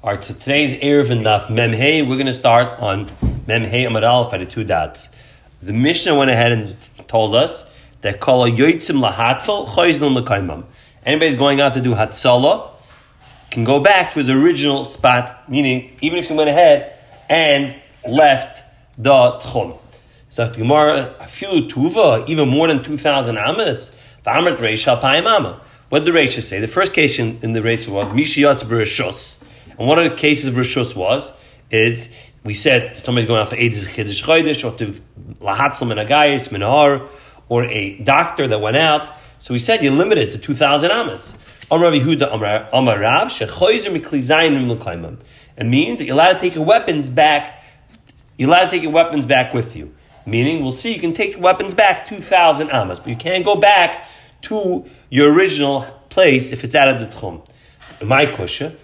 All right, so today's Eruvin Daf Memhei, we're going to start on Memhei Amad Aleph by the two dots. The Mishnah went ahead and told us that Kol Yoitzim Lahatzel Choizlim Lekaimam. Anybody's going out to do Hatzalah can go back to his original spot, meaning even if he went ahead and left the Tchum. So Gemara, Afilu Tuva, even more than 2,000 Amas, V'amrit Reish Alpayim Amma. What did the Reish say? The first case in, in the Reish was Mishiyat Bereshus. And one of the cases of Rishus was, is we said somebody's going out for Kiddush Chodesh or to Lahatzlam and Agayis, Minahar, or a doctor that went out. So we said you're limited to 2,000 amas. It means that you're allowed to take your weapons back. You're allowed to take your weapons back with you. Meaning, we'll see you can take your weapons back 2,000 amas, but you can't go back to your original place if it's out of the tchum. My kusha,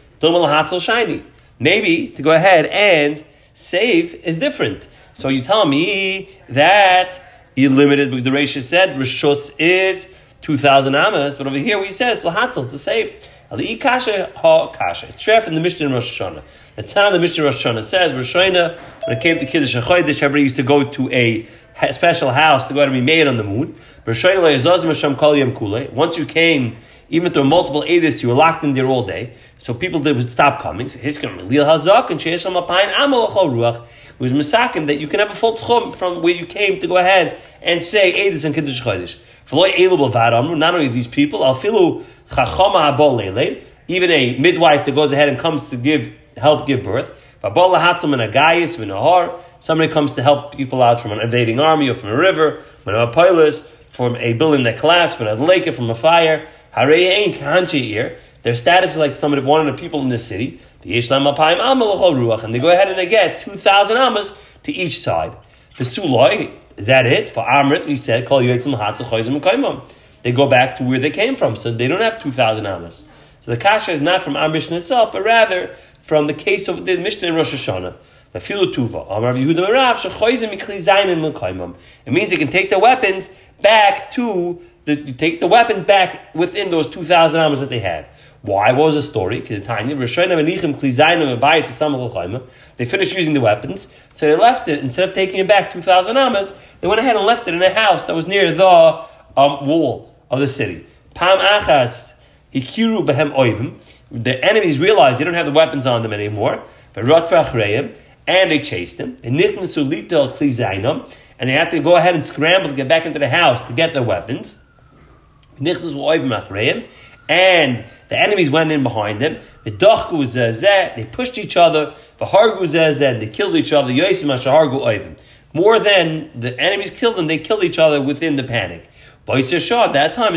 shiny. Maybe to go ahead and save is different. So you tell me that you're limited because the Rasha said Rishos is 2,000 amas, but over here we said it's Lahatzel, it's the safe. Ali kasha ha kasha. It's ref in the Mishnah Rosh Hashanah. The time the Mishnah Rosh Hashanah says Rosh Hashanah, when it came to Kiddush Chodesh, everybody used to go to a special house to go and be made on the moon. Once you came even if there multiple edis, you were locked in there all day. So people did would stop coming. So his Lil Hazak and Sheish Ruach was misakim that you can have a full tchum from where you came to go ahead and say edis and kiddush chodesh. Not only these people, I'll filu chachama habol even a midwife that goes ahead and comes to give help give birth. Somebody comes to help people out from an invading army or from a river, from a building that collapsed, from a lake, from a fire. Their status is like some of one of the people in this city. And they go ahead and they get 2,000 amas to each side. The suloi, is that it? For Amrit, we said, they go back to where they came from, so they don't have 2,000 amas. So the kasha is not from Amrit itself, but rather from the case of the Mishnah in Rosh Hashanah. It means they can take their weapons back to the, you take the weapons back within those 2,000 amas that they have. Why? Was the story? They finished using the weapons, so they left it. Instead of taking it back 2,000 amas, they went ahead and left it in a house that was near the um, wall of the city. Pam achas hikiru behem oivim. The enemies realized they don't have the weapons on them anymore. And they chased them. And they had to go ahead and scramble to get back into the house to get their weapons. And the enemies went in behind them. The they pushed each other. And they killed each other. More than the enemies killed them, they killed each other within the panic. At that time,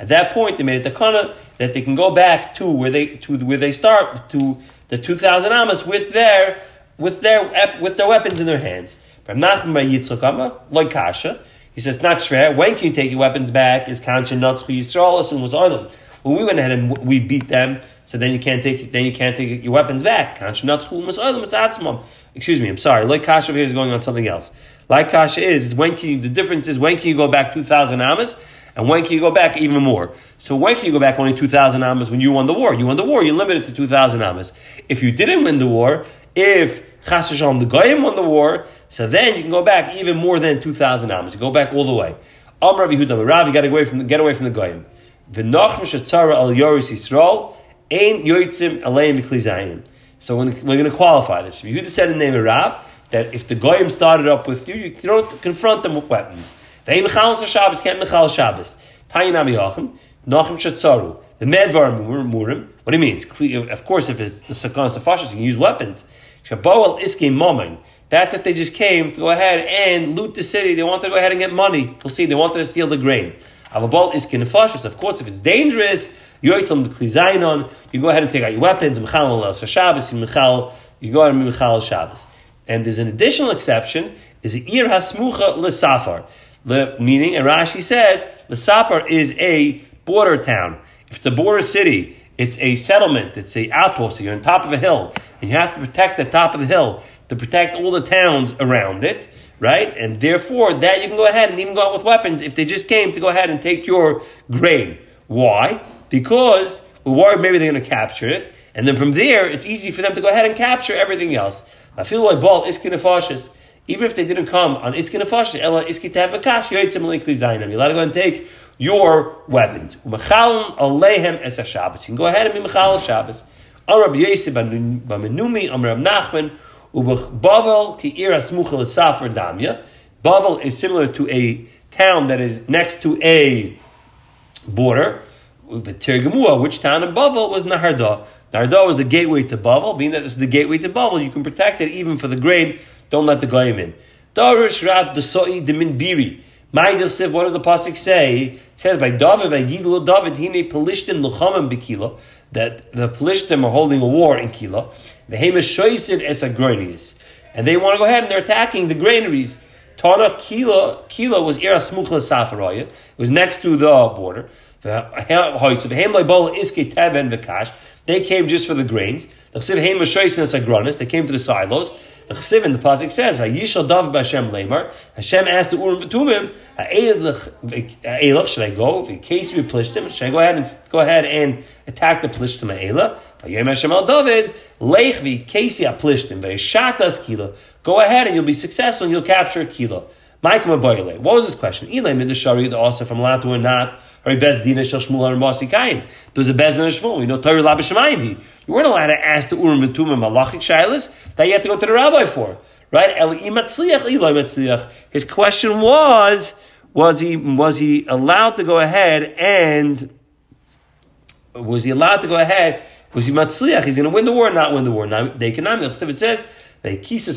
at that point, they made a takana that they can go back to where they to where they start to the two thousand amas with their with their with their weapons in their hands. Like Kasha, he says, it's not shver. When can you take your weapons back? Is Kansha not Yisrael and was them? When we went ahead and we beat them, so then you can't take then you can't take your weapons back. Kansha not was Ardham, was Atzmam. Excuse me, I'm sorry. Like Kasha here is going on something else. Like Kasha is when can you, the difference is when can you go back two thousand amas? And when can you go back even more? So when can you go back only 2,000 amas when you won the war? You won the war, you're limited to 2,000 amas. If you didn't win the war, if Chas the Goyim won the war, so then you can go back even more than 2,000 amas. You go back all the way. Amr Rav Yehuda Rav, you got to get away from the, get away from the Goyim. V'noch m'shatzara al yoris Yisrael, ein yoitzim aleim b'klizayim. So we're going to qualify this. Yehuda said in the name of Rav, that if the Goyim started up with you, you don't confront them with weapons. Ve'im mechal Shabbos, can't mechal Shabbos. Tayin Yachim, Nachim Shatzaru. The Medvar Murim, what do you mean? Of course, if it's the Sakon Safashis, you can use weapons. Shaboel Iske Momin. That's if they just came to go ahead and loot the city. They wanted to go ahead and get money. We'll see, they wanted to steal the grain. Avabal is kinefashis. Of course, if it's dangerous, you the klizainon. You go ahead and take out your weapons. Michal for Shabbos. Michal, you go ahead and Michal Shabbos. And there's an additional exception: is the ir hasmucha lesafar. The meaning, and Rashi says, lesafar is a border town. If it's a border city, it's a settlement. It's a outpost. You're on top of a hill, and you have to protect the top of the hill to protect all the towns around it, right? And therefore, that you can go ahead and even go out with weapons if they just came to go ahead and take your grain. Why? Because we're worried maybe they're going to capture it. And then from there, it's easy for them to go ahead and capture everything else. I feel like ball iskin nefashis. Even if they didn't come on iskin nefashis, ella iskin tevakash yoytzim likli zainam. You're allowed to go and take your weapons. Umachalon alehem es Shabbos. You can go ahead and be mechal Shabbos. Amr Rabbi Yosef b'menumi, Amr Rabbi Nachman, ubach ki ira smuchel et safer damya. Bavel is similar to a town that is next to a border. Tirgamua, which town in Bavel was Nehardea. Nehardea was the gateway to Bavel. Being that this is the gateway to Bavel, you can protect it even for the grain. Don't let the goyim in. Darish Rav Desoi Demin Biri. Ma'idil Siv, what does the pasuk say? It says by David, Vayidlo David, Hine Pelishtim Luchamim Bekila, that the Pelishtim are holding a war in Kila. The Hamish Shoisid Es Agronius. And they want to go ahead and they're attacking the granaries. Tana Kila, Kila was Ira Smuchla Safaraya. It was next to the border. They came just for the grains. They came to the silos. The Chesiv in the pasuk says, "Yishal dav b'Hashem lemar." Hashem asked the Urim v'Tumim, "Eilach should I go? In case we plishtim, should I go ahead and go ahead and attack the plishtim Eila?" Yom Hashem al David, "Leich v'Kesi plishtim v'Shatas kilo." Go ahead and you'll be successful and you'll capture a kilo. What was his question? Ilay midashari also from Latu or not. There's a bezin of Shmuel. You know Torah Labashamayim. You weren't allowed to ask the Urim V'Tumim Malachic Shilas that you had to go to the rabbi for. Right? His question was, was he, was he allowed to go ahead and, was he allowed to go ahead, was he matzliach? He's going to win the war or not win the war? They can not. It says, he basically,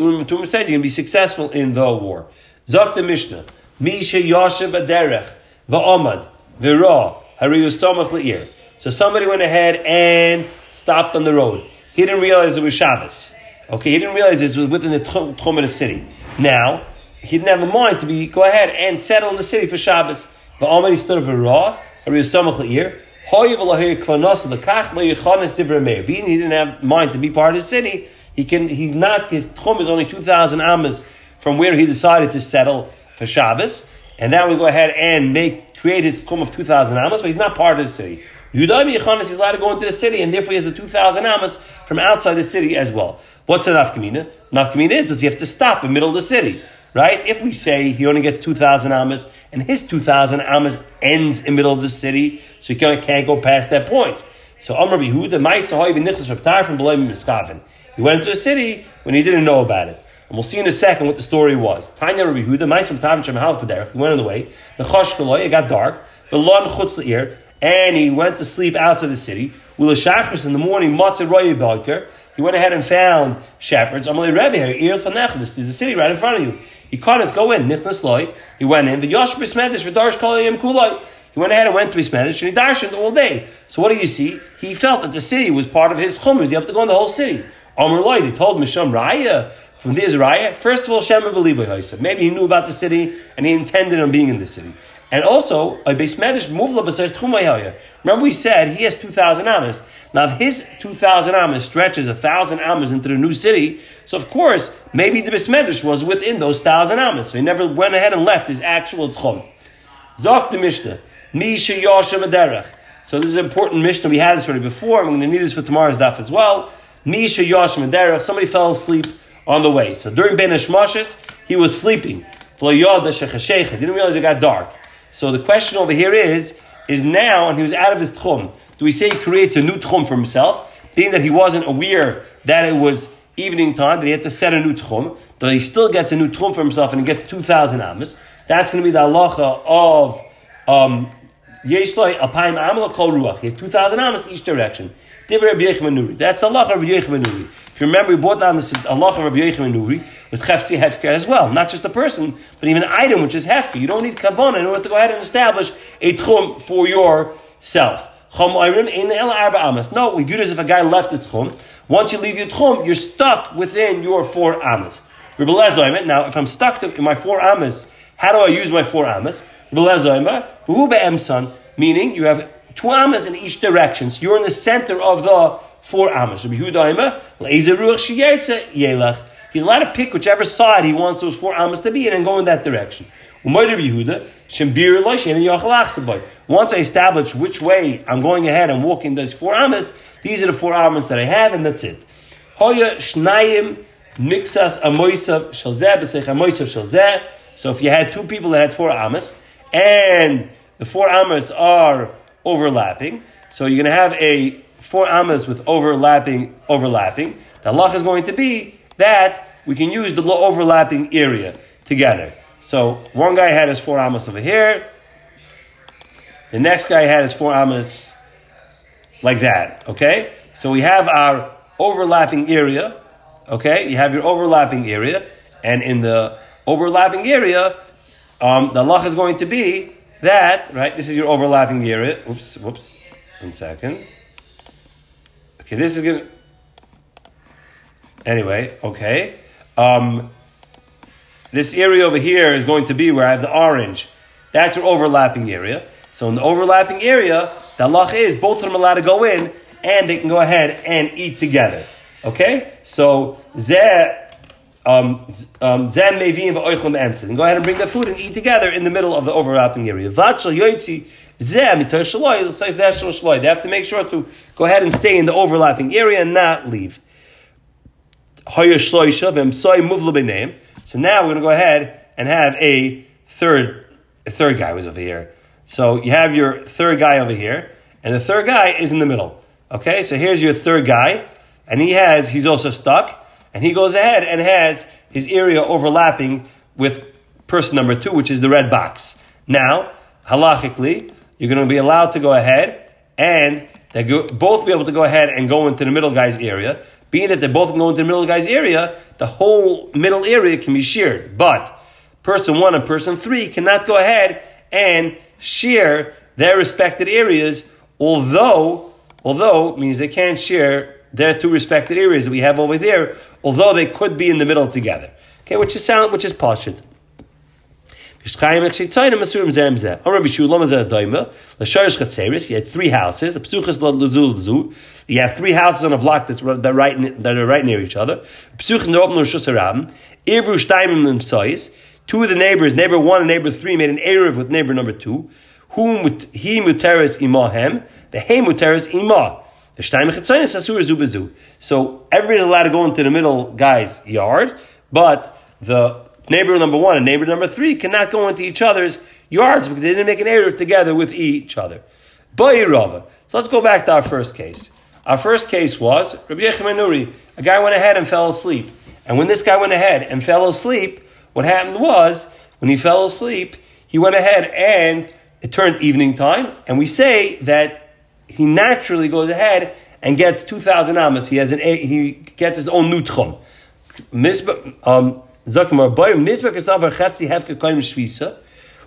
the Urim said, you're going to be successful in the war. Zok Mishnah. Misha Yashav Aderech Va'amad Vira Hariyu Samach Le'ir. So somebody went ahead and stopped on the road. He didn't realize it was Shabbos. Okay, he didn't realize it was within the tchum of the city. Now, he didn't have a mind to be go ahead and settle in the city for Shabbos. Va'amad he stood Vira Hariyu Samach Le'ir. He didn't have mind to be part of the city, he can he's not his tchum is only two thousand amas from where he decided to settle for Shabbos, and now we go ahead and make create his tchum of two thousand amas, but he's not part of the city. Yudai Yechanis is allowed to go into the city, and therefore he has the two thousand amas from outside the city as well. What's a nafkamina? Nafkamina is does he have to stop in the middle of the city? Right? If we say he only gets 2,000 amas and his 2,000 amas ends in the middle of the city, so he can't, go past that point. So Amr Bihuda, Ma'isa even Nichlas Raptar from Miskavin. He went into the city when he didn't know about it. And we'll see in a second what the story was. Tanya Rabbi Huda, Ma'isam Tavim Shem Halpader, he went on the way. The Choshkaloi, it got dark. The Lon Chutz Le'ir, and he went to sleep outside the city. Ula Shachris in the morning, Matzah Roye Belker, he went ahead and found shepherds. Amalei Rebbe Ir Fanech, this is the city right in front of you. He caught us, go in, Nichnas Loi. He went in, the Yosh Bismedish, Vidarsh Kalayim Kulai. He went ahead and went to Bismedish, and he darshened all day. So what do you see? He felt that the city was part of his chumras. He had to go in the whole city. Amr Loi, they told Misham Raya, from the Israel, first of all, Shema believe Maybe he knew about the city and he intended on being in the city. And also, a Beis Medrash movla Remember, we said he has two thousand amas. Now, if his two thousand amas stretches a thousand amas into the new city, so of course, maybe the Beis was within those thousand amas. So he never went ahead and left his actual tchum. Zok the Mishnah, Misha Aderech. So this is an important Mishnah. We had this already before. I'm going to need this for tomorrow's daf as well. Misha Yoshem Aderech. Somebody fell asleep on the way. So during Ben he was sleeping. He didn't realize it got dark. So the question over here is, is now, and he was out of his tchum, do we say he creates a new tchum for himself, being that he wasn't aware that it was evening time, that he had to set a new tchum, but he still gets a new tchum for himself and he gets 2,000 amas. That's going to be the halacha of um, Yeshloi Apayim Amal Kol Ruach. He has 2,000 amas each direction. That's Allah Rabbi Yechim Nuri. If you remember, we brought down this Allah Rabbi Yechim Nuri with Chefzi Hefker as well. Not just a person, but even an item which is Hefker. You don't need Kavana in order to go ahead and establish a Tchum for yourself. No, we view it as if a guy left his Tchum. Once you leave your Tchum, you're stuck within your four Amas. Now, if I'm stuck in my four Amas, how do I use my four Amas? Meaning, you have two amas in each direction. So you're in the center of the four amas. He's allowed to pick whichever side he wants those four amas to be in and go in that direction. Once I establish which way I'm going ahead and walking those four amas, these are the four amas that I have, and that's it. So if you had two people that had four amas, and the four amas are overlapping, so you're going to have a four amas with overlapping overlapping. The Allah is going to be that we can use the overlapping area together. So one guy had his four amas over here. The next guy had his four amas like that. Okay, so we have our overlapping area. Okay, you have your overlapping area, and in the overlapping area, um, the Allah is going to be that right. This is your overlapping area. Oops, whoops. One second. Okay, this is gonna. Anyway, okay. Um, this area over here is going to be where I have the orange. That's your overlapping area. So in the overlapping area, the Allah is both of them allowed to go in and they can go ahead and eat together. Okay? So, zeh. Um, um, go ahead and bring the food and eat together in the middle of the overlapping area. They have to make sure to go ahead and stay in the overlapping area and not leave. So now we're going to go ahead and have a third, a third guy was over here. So you have your third guy over here, and the third guy is in the middle. Okay, so here's your third guy, and he has, he's also stuck, and he goes ahead and has his area overlapping with person number two, which is the red box. Now, halachically, you're going to be allowed to go ahead and they both be able to go ahead and go into the middle guy's area. Being that they both go into the middle guy's area, the whole middle area can be sheared. But person one and person three cannot go ahead and share their respected areas, although, although means they can't share their two respected areas that we have over there, although they could be in the middle together. Okay, which is sound, which is poshut. He had three houses. You have three houses on a block that's that right that are right near each other. Two of the neighbors, neighbor one and neighbor three, made an erev with neighbor number two. He muteres imahem, the he muteres imah. So everybody's allowed to go into the middle guy's yard, but the neighbor number one and neighbor number three cannot go into each other's yards because they didn't make an erev together with each other. So let's go back to our first case. Our first case was Rabbi Yechim Nuri. A guy went ahead and fell asleep. And when this guy went ahead and fell asleep, what happened was, when he fell asleep, he went ahead and it turned evening time. And we say that he naturally goes ahead and gets 2,000 amas. He has an, he gets his own nutchum. Um, Zakmar Bayim Mizbek Esavar Chetzi Hefke Kaim Shvisa.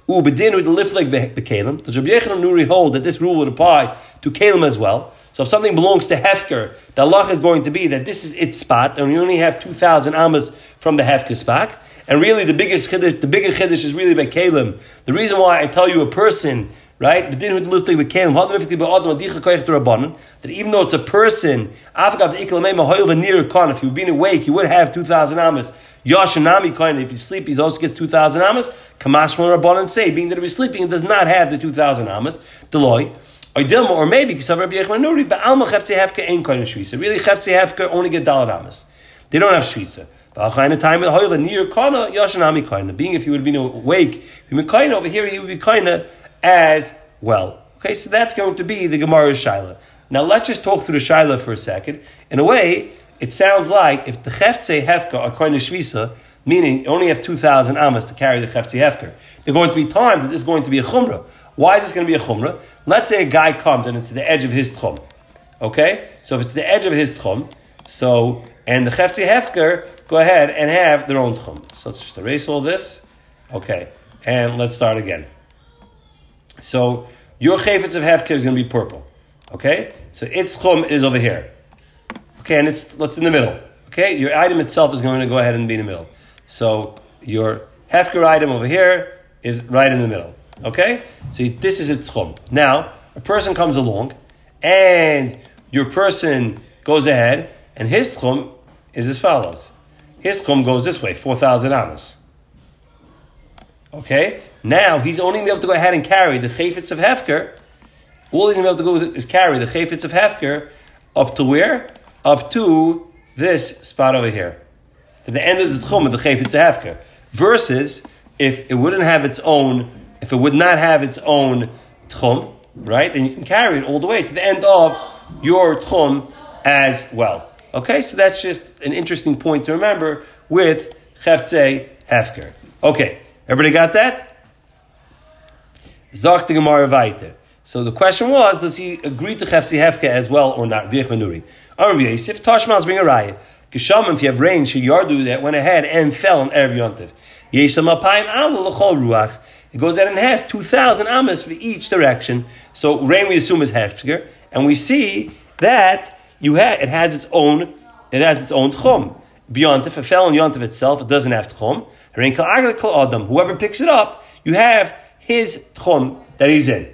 U bedin with the lift like Bekalim. Does Rabbi Yechon Nuri hold that this rule would apply to Kalim as well? So if something belongs to Hefker, the Allah is going to be that this is its spot, and we only have 2,000 amas from the Hefker spot. And really, the biggest chiddush, the bigger chiddush is really by Kalim. The reason why I tell you a person, right, that even though it's a person, if you've been awake, you would have 2,000 amas. Yashanami kind if you sleep, he also gets 2,000 amas. Kamash Rabbanan say, being that he was sleeping, it does not have the 2,000 amas. Deloy. Or maybe because of Rabbi Yechman Nuri, but Alma Chefze Hefka ain't kind of Shvisa. Really, Chefze Hefka only get Dalad Amas. They don't have Shvisa. Being if he would have been awake, he would be kind over here, he would be Kaina as well. Okay, so that's going to be the Gemara Shaila. Now let's just talk through the Shaila for a second. In a way, it sounds like if the Chefze Hefka are kind of Shvisa, meaning you only have 2,000 amas to carry the Chefze Hefker, there are going to be times that this is going to be a Chumrah. Why is this going to be a chumrah? Let's say a guy comes and it's the edge of his tchum. Okay? So if it's the edge of his tchum, so, and the chefzi hefker go ahead and have their own tchum. So let's just erase all this. Okay. And let's start again. So your chayfetz of hefker is going to be purple. Okay? So its tchum is over here. Okay, and it's what's in the middle. Okay? Your item itself is going to go ahead and be in the middle. So your hefker item over here is right in the middle. Okay? So this is its chum. Now, a person comes along and your person goes ahead and his chum is as follows. His chum goes this way, 4,000 amas. Okay? Now he's only going to be able to go ahead and carry the chayfetz of Hefker. All he's going to be able to go is carry the chayfetz of Hefker up to where? Up to this spot over here. To the end of the tchum the chayfetz Hefker. Versus if it wouldn't have its own, if it would not have its own tchum, right? Then you can carry it all the way to the end of your tchum as well. Okay, so that's just an interesting point to remember with Cheftze Hefker. Okay, everybody got that? Zok the Gemara. So the question was, does he agree to Cheftze Hefker as well or not? Manuri. Aram Yosef, Tashmal's bring a riot. Geshamim, if you have rain, Yardu that went ahead and fell on Erev Yontiv. Yesham Apayim Al L'chol Ruach. It goes out and has 2,000 amas for each direction. So rain we assume is hefker, and we see that you ha- it has its own it has its own tchum. Beyond if it fell on yontif itself, it doesn't have tchum. Adam. Whoever picks it up, you have his tchum that he's in.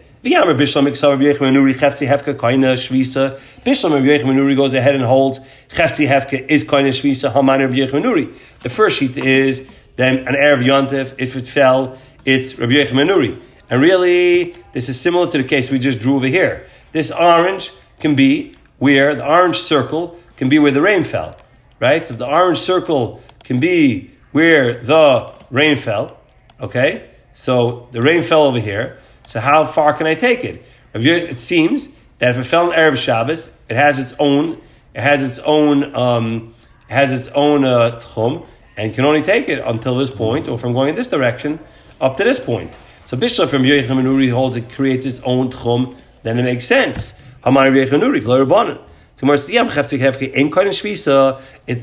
Bishlam goes ahead and holds Chefzi Hefka is Koina Shvisa Haman Rabbi The first sheet is then an Erev Yontif, if it fell, it's Rabbi Yechim And really, this is similar to the case we just drew over here. This orange can be where the orange circle can be where the rain fell, right? So the orange circle can be where the rain fell, okay? So the rain fell over here. So how far can I take it? It seems that if it fell on Erev Shabbos, it has its own, it has its own, um, it has its own uh, tchum, and can only take it until this point, or from going in this direction, up to this point. So Bishla from Yerich Uri holds it creates its own tchum, then it makes sense. Hamar Yerich Uri, V'lo it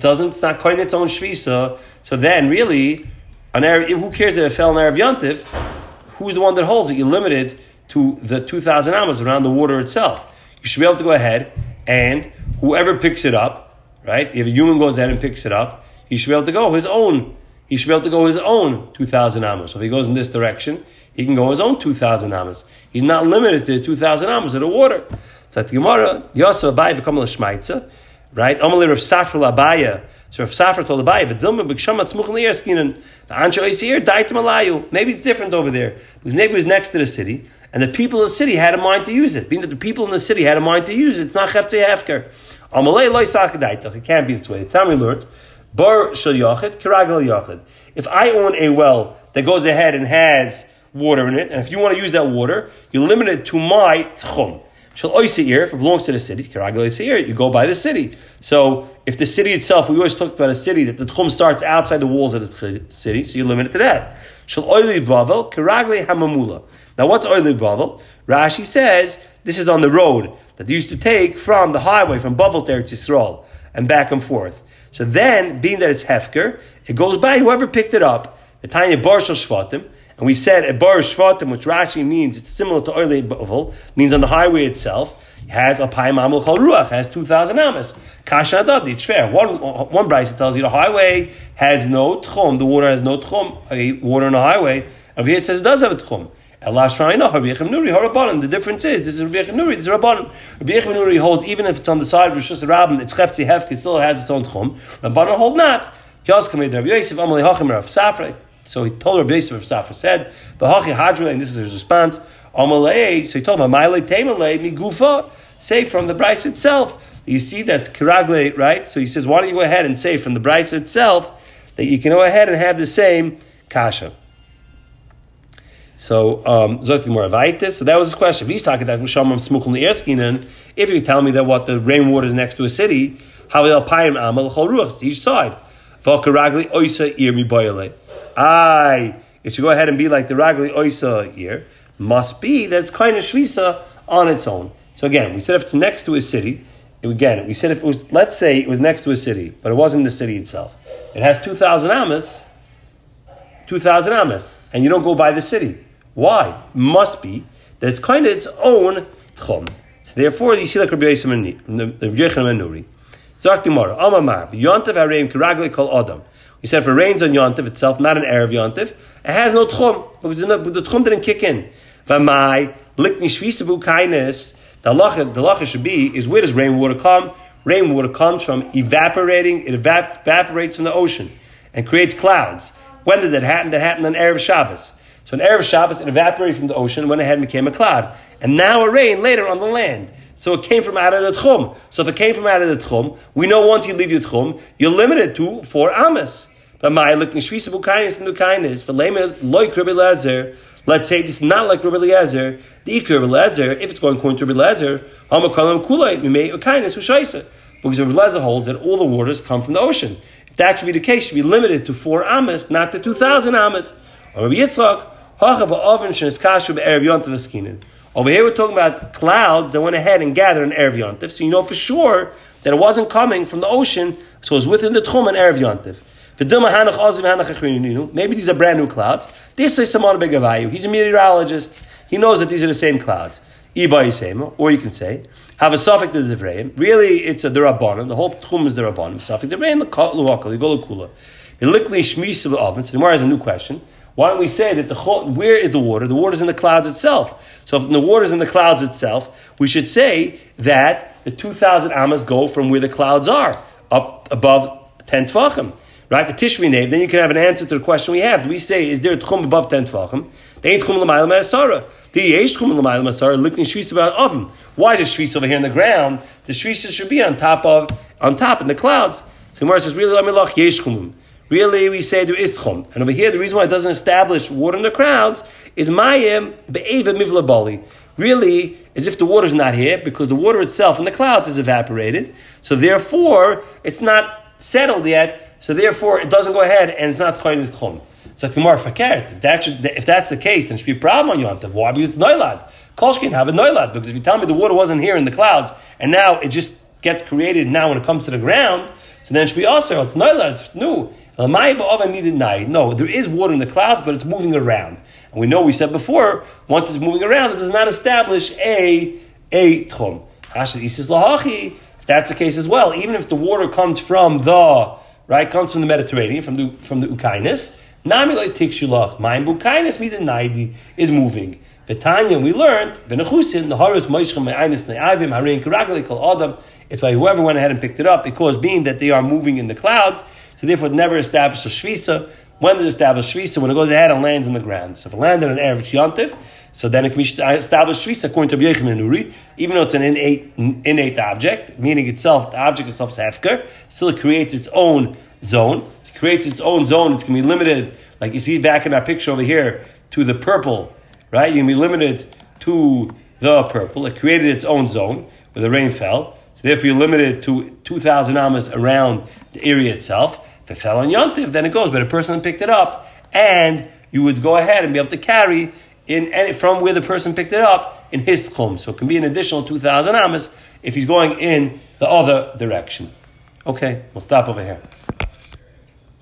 doesn't, it's not coin its own shvisa. So then, really, an Arab, who cares that it fell in Arab Yantiv? Who's the one that holds it? You're limited to the 2,000 amas around the water itself. You should be able to go ahead and whoever picks it up, right? If a human goes ahead and picks it up, he should be able to go his own he should be able to go his own 2,000 amas. So if he goes in this direction, he can go his own 2,000 amas. He's not limited to 2,000 amas of the water. So at the Gemara, Yotzav Abaye v'kam l'shmaitza, right? Amalei Rav Safra. So Rav Safra told Abaye, v'dilma b'kshama tzmuch l'yer skinan, v'ancha oisir, daitim alayu. Maybe it's different over there. Because maybe it was next to the city, and the people in the city had a mind to use it. Being that the people in the city had a mind to use it, it's not cheftzei hefker. Amalei loy sakadaitach. It can't be this way. The we learned, Bar shel yachid, kiragel yachid. If I own a well that goes ahead and has water in it, and if you want to use that water, you limit it to my tchum. Shall oiseir, if it belongs to the city, you go by the city. So if the city itself, we always talked about a city that the tchum starts outside the walls of the city, so you limit it to that. Shall oili bavel, kiragel hamamula. Now what's oili bavel? Rashi says this is on the road that they used to take from the highway from Bavel to Eretz Yisrael and back and forth. So then, being that it's hefker, it goes by whoever picked it up. The tiny bar shvatim, and we said a bar shvatim, which Rashi means it's similar to oile bavel, means on the highway itself. Has a paim amul chal ruach, has two thousand amas. Kasha adad, fair. One one brisa tells you the highway has no tchum, the water has no tchum, a water on the highway. Over it says it does have a tchum. The difference is this is Rabbi Nuri, this is Rabban. Rabbi Nuri holds even if it's on the side of Rishus Rabbin, it's Chefzi Hefk, it still has its own tchum. Rabban hold not. Yosef. So he told Rabbi Yosef Rav Safra said, "B'Hachi Hadra," and this is his response. Amalei. So he told him, "Amalei Temalei Migufa." Say from the Braisa itself. You see that's kiragle, right? So he says, why don't you go ahead and say from the Braisa itself that you can go ahead and have the same kasha. So, um, so that was his question. If you tell me that what the rainwater is next to a city, each side? Aye, it should go ahead and be like the ragli oisa ear. Must be that it's kind of shvisa on its own. So again, we said if it's next to a city, again, we said if it was, let's say it was next to a city, but it wasn't the city itself. It has 2,000 amas, 2,000 amas, and you don't go by the city. Why? Must be that it's kind of its own tchum. So therefore, you see like Rabbi Yosef and Nuri. Zak Gemara, Amamar, Yontav Hareim Kiragle Kol Adam. We said if it rains on Yontav itself, not an Erev Yontav, it has no tchum, because the, tchum didn't kick in. Vamai, Likni Shvisabu Kindness, the halacha, should be, is where does rainwater come? Rainwater comes from evaporating, it evap- evaporates from the ocean and creates clouds. When did that happen? That happened on Erev Shabbos. So an Erev Shabbos, it evaporated from the ocean, went ahead and became a cloud. And now a rain later on the land. So it came from out of the Tchum. So if it came from out of the Tchum, we know once you leave your Tchum, you're limited to four Amas. Let's say this is not like Rabbi Lezer. The ikr Rabbi if it's going according to Rabbi Lezer, hamakalam kulay mimei ukainis ushaisa. Because Rabbi Lezer holds that all the waters come from the ocean. If that should be the case, should be limited to four amas, not to two thousand amas. Or Rabbi Yitzchak. Over here, we're talking about cloud that went ahead and gathered an Erev Yontif. So you know for sure that it wasn't coming from the ocean, so it was within the Tchum and Erev Yontif. Maybe these are brand new clouds. This is Samana Begavayu. He's a meteorologist. He knows that these are the same clouds. Or you can say, have a suffix to the Devrayim. Really, it's a Durabanim. The whole Tchum is Durabanim. Suffix Devrayim, the Luakal, the Golokula. Likely Shmis of the oven. So the Gemara has a new question. Why don't we say that the where is the water? The water is in the clouds itself. So if the water is in the clouds itself, we should say that the 2,000 amas go from where the clouds are, up above 10 tvachim. Right? The Tishri name, then you can have an answer to the question we have. Do we say, is there a tchum above 10 tvachim? They ain't tchum l'mayla ma'asara. The yesh tchum l'mayla ma'asara, looking shvis about oven. Why is the shvis over here in the ground? The shvis should be on top of, on top in the clouds. So Gemara says, really, loch yesh tchumim. Really, we say there is tchum. And over here, the reason why it doesn't establish water in the crowds is mayim be'eva mivla bali. Really, as if the water is not here, because the water itself in the clouds is evaporated. So therefore, it's not settled yet. So therefore, it doesn't go ahead and it's not chayin tchum. So Gemara fakert. If that if that's the case, then it should be a problem on Yom Tov. Why? Because it's noilad. Kolshkin have a noilad. Because if you tell me the water wasn't here in the clouds and now it just gets created now when it comes to the ground, so then it should be also it's noilad. It's new. No, there is water in the clouds, but it's moving around. And we know we said before, once it's moving around, it does not establish a a tchum. If that's the case as well, even if the water comes from the right, comes from the Mediterranean, from the from the Ukainis, Namilay tikshulach, ma'im bukainis midinaidi is moving. Betanya, we learned, Benechusin, the Horus Moishchem Me'ainis Ne'avim, Harin Karagali Kol Adam. It's by whoever went ahead and picked it up, because being that they are moving in the clouds, so therefore never established a Shvisa. When does it establish Shvisa? When it goes ahead and lands in the ground. So if it landed on Erev Yontiv, so then it can be uh, established Shvisa according to Yechim and Uri, even though it's an innate, innate object, meaning itself, the object itself is Hefker, still it creates its own zone. It creates its own zone, it's going to be limited, like you see back in our picture over here, to the purple, right? Going to be limited to the purple. It created its own zone where the rain fell. So therefore you're limited to 2,000 amas around the area itself. If it fell on Yontif, then it goes. But a person picked it up, and you would go ahead and be able to carry in from where the person picked it up in his tchum. So it can be an additional 2,000 amas if he's going in the other direction. Okay, we'll stop over here.